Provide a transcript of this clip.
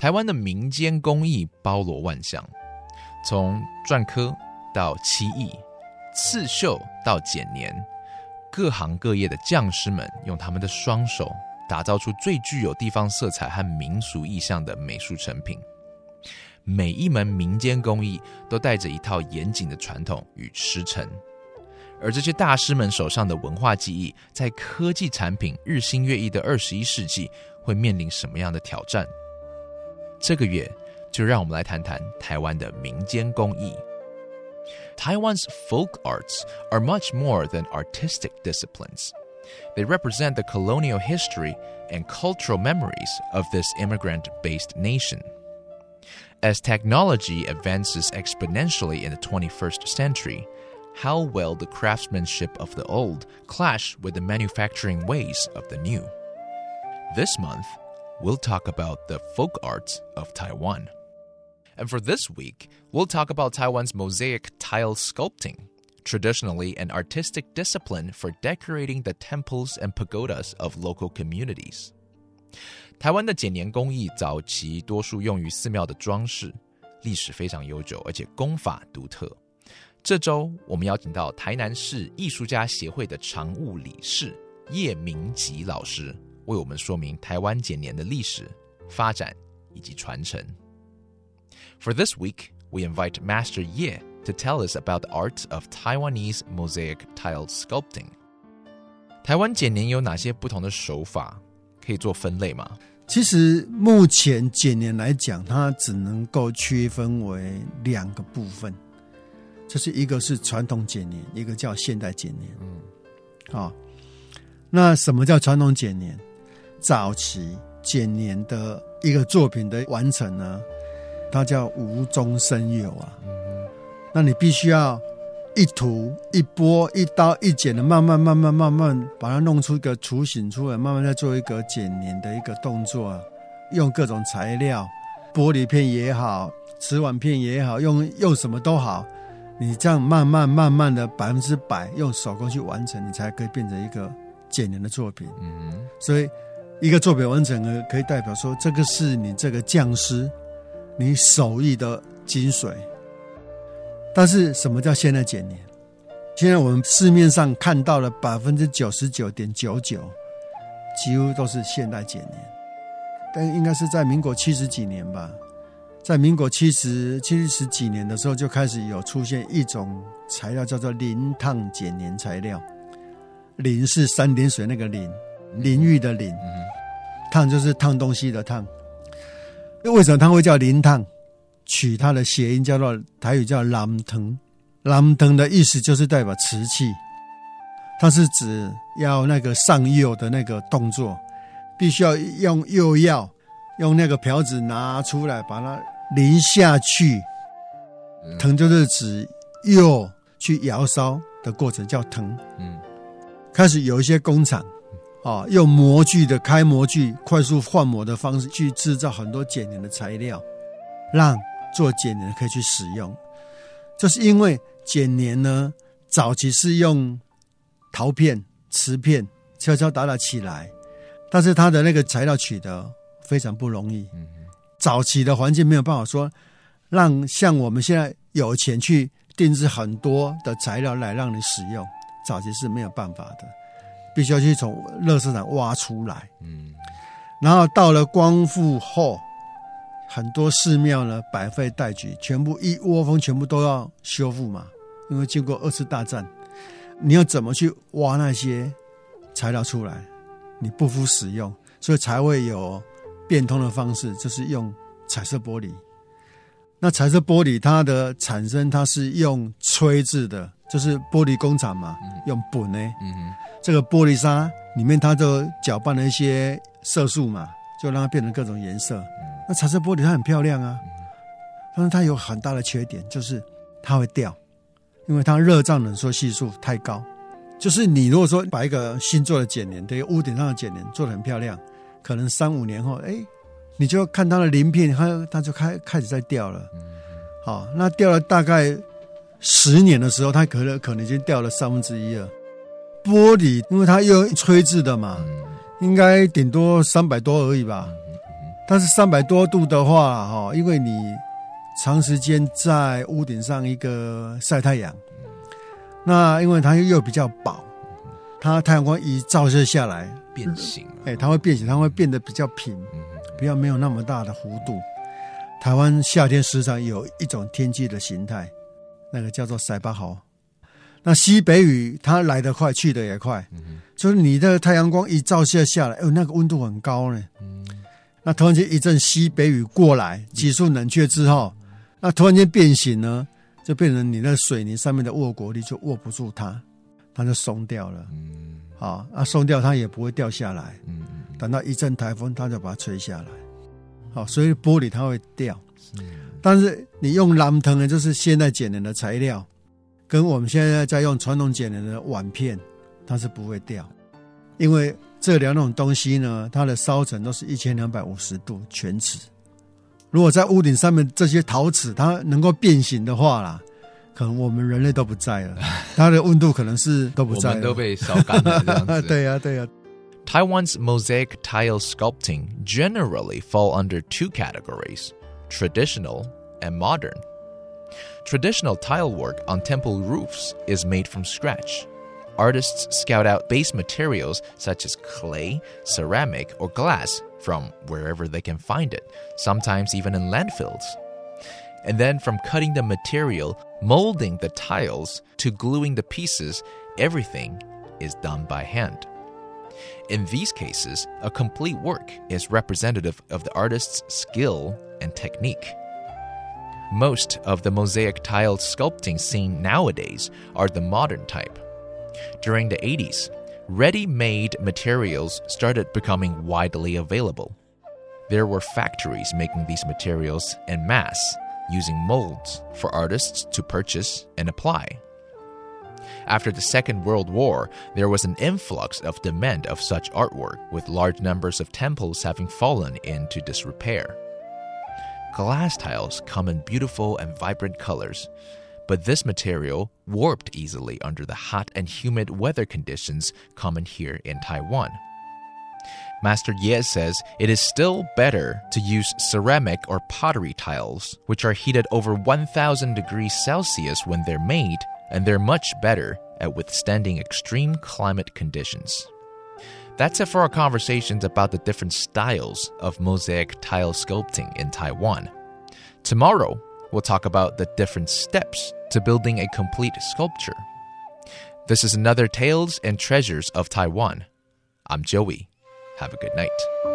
台湾的民间工艺包罗万象，从篆刻到漆艺、刺绣到剪年，各行各业的匠师们用他们的双手打造出最具有地方色彩和民俗意象的美术成品。每一门民间工艺都带着一套严谨的传统与师承。而这些大师们手上的文化技艺，在科技产品日新月异的二十一世纪，会面临什么样的挑战？这个月就让我们来谈谈台湾的民间工艺。Taiwan's folk arts are much more than artistic disciplines. They represent the colonial history and cultural memories of this immigrant based nation. As technology advances exponentially in the 21st century, how well the craftsmanship of the old clash with the manufacturing ways of the new. This month, we'll talk about the folk arts of Taiwan. And for this week, we'll talk about Taiwan's mosaic tile sculpting, traditionally an artistic discipline for decorating the temples and pagodas of local communities. 台湾的剪年工艺早期多数用于寺庙的装饰，历史非常悠久，而且功法独特。这周我们邀请到台南市艺术家协会的常务理事叶明吉老师， 为我们说明台湾剪年的历史、发展以及传承。For this week, we invite Master Ye to tell us about the art of Taiwanese mosaic tile sculpting. 台湾剪年有哪些不同的手法？可以做分类吗？其实目前剪年来讲，它只能够区分为两个部分。就是一个是传统剪年，一个叫现代剪年。嗯，好，那什么叫传统剪年？ 早期剪年的一个作品的完成呢，它叫无中生有啊。那你必须要一涂一拨一刀一剪的，慢慢慢慢慢慢把它弄出一个雏形出来，慢慢再做一个剪年的一个动作，用各种材料，玻璃片也好，瓷碗片也好，用用什么都好。你这样慢慢慢慢的百分之百用手工去完成，你才可以变成一个剪年的作品。嗯，所以一个作品完成了，可以代表说这个是你这个匠师你手艺的精髓。但是什么叫现代剪年？现在我们市面上看到的百分之九十九点九九，几乎都是现代剪年，但应该是在民国七十几年吧。在民国七十七十几年的时候，就开始有出现一种材料，叫做淋烫剪年材料。磷是三点水那个磷，淋浴的淋，烫就是烫东西的烫。那为什么它会叫淋烫？取它的谐音叫做台语叫蓝藤，蓝藤的意思就是代表瓷器。它是指要那个上釉的那个动作，必须要用釉药。用那个瓢子拿出来，把它淋下去，藤就是指釉去窑烧的过程，叫藤。嗯，开始有一些工厂，啊，用模具的开模具、快速换模的方式去制造很多减年的材料，让做减年可以去使用。就是因为减年呢，早期是用陶片、瓷片敲敲打打起来，但是它的那个材料取得。非常不容易。早期的环境没有办法说，让像我们现在有钱去定制很多的材料来让你使用，早期是没有办法的，必须要去从乐市场挖出来。嗯，然后到了光复后，很多寺庙呢百废待举，全部一窝蜂全部都要修复嘛，因为经过二次大战，你要怎么去挖那些材料出来？你不敷使用，所以才会有。变通的方式就是用彩色玻璃。那彩色玻璃它的产生，它是用吹制的，就是玻璃工厂嘛，用本呢。嗯这个玻璃沙里面它就搅拌了一些色素嘛，就让它变成各种颜色。那彩色玻璃它很漂亮啊，但是它有很大的缺点，就是它会掉，因为它热胀冷缩系数太高。就是你如果说把一个新做的剪帘，对屋顶上的剪帘做的很漂亮，可能三五年后，哎，你就看它的鳞片，它它就开开始在掉了。好，那掉了大概十年的时候，它可能可能已经掉了三分之一了。玻璃，因为它又吹制的嘛，应该顶多三百多而已吧。但是三百多度的话，哈，因为你长时间在屋顶上一个晒太阳。那因为它又比较薄，它太阳光一照射下来变形，哎，它会变形，它会变得比较平，比较没有那么大的弧度。台湾夏天时常有一种天气的形态，那个叫做塞巴豪。那西北雨它来得快，去得也快，就是你的太阳光一照射下来，哦，那个温度很高呢。那突然间一阵西北雨过来，急速冷却之后，那突然间变形呢？就变成你那水泥上面的握果力就握不住它，它就松掉了。嗯，好，那松掉它也不会掉下来。嗯等到一阵台风，它就把它吹下来。好，所以玻璃它会掉。嗯，但是你用蓝藤呢，就是现在剪人的材料，跟我们现在在用传统剪人的碗片，它是不会掉，因为这两种东西呢，它的烧成都是一千两百五十度全瓷。如果在屋顶上面这些陶瓷它能够变形的话啦，可能我们人类都不在了，它的温度可能是都不在，都被烧干了。对呀，对呀。Taiwan's mosaic tile sculpting generally fall under two categories: traditional and modern. Traditional tile work on temple roofs is made from scratch. Artists scout out base materials such as clay, ceramic, or glass from wherever they can find it, sometimes even in landfills. And then from cutting the material, molding the tiles, to gluing the pieces, everything is done by hand. In these cases, a complete work is representative of the artist's skill and technique. Most of the mosaic tile sculpting seen nowadays are the modern type. During the 80s, ready made materials started becoming widely available. There were factories making these materials en masse, using molds for artists to purchase and apply. After the Second World War, there was an influx of demand of such artwork, with large numbers of temples having fallen into disrepair. Glass tiles come in beautiful and vibrant colors, but this material warped easily under the hot and humid weather conditions common here in Taiwan. Master Ye says it is still better to use ceramic or pottery tiles, which are heated over 1000 degrees Celsius when they're made, and they're much better at withstanding extreme climate conditions. That's it for our conversations about the different styles of mosaic tile sculpting in Taiwan. Tomorrow, we'll talk about the different steps to building a complete sculpture. This is another Tales and Treasures of Taiwan. I'm Joey. Have a good night.